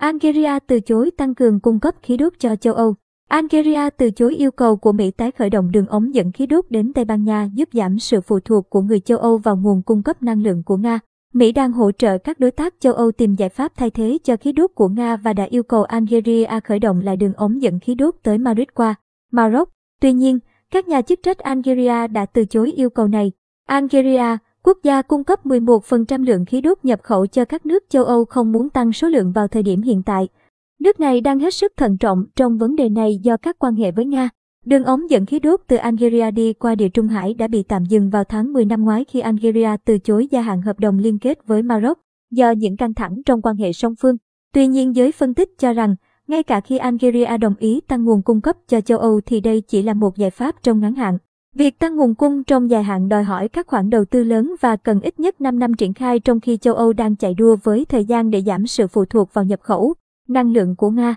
Algeria từ chối tăng cường cung cấp khí đốt cho châu Âu. Algeria từ chối yêu cầu của Mỹ tái khởi động đường ống dẫn khí đốt đến Tây Ban Nha giúp giảm sự phụ thuộc của người châu Âu vào nguồn cung cấp năng lượng của Nga. Mỹ đang hỗ trợ các đối tác châu Âu tìm giải pháp thay thế cho khí đốt của Nga và đã yêu cầu Algeria khởi động lại đường ống dẫn khí đốt tới Madrid qua Maroc. Tuy nhiên, các nhà chức trách Algeria đã từ chối yêu cầu này. Algeria, quốc gia cung cấp 11% lượng khí đốt nhập khẩu cho các nước châu Âu không muốn tăng số lượng vào thời điểm hiện tại. Nước này đang hết sức thận trọng trong vấn đề này do các quan hệ với Nga. Đường ống dẫn khí đốt từ Algeria đi qua Địa Trung Hải đã bị tạm dừng vào tháng 10 năm ngoái khi Algeria từ chối gia hạn hợp đồng liên kết với Maroc do những căng thẳng trong quan hệ song phương. Tuy nhiên giới phân tích cho rằng, ngay cả khi Algeria đồng ý tăng nguồn cung cấp cho châu Âu thì đây chỉ là một giải pháp trong ngắn hạn. Việc tăng nguồn cung trong dài hạn đòi hỏi các khoản đầu tư lớn và cần ít nhất 5 năm triển khai trong khi châu Âu đang chạy đua với thời gian để giảm sự phụ thuộc vào nhập khẩu, năng lượng của Nga.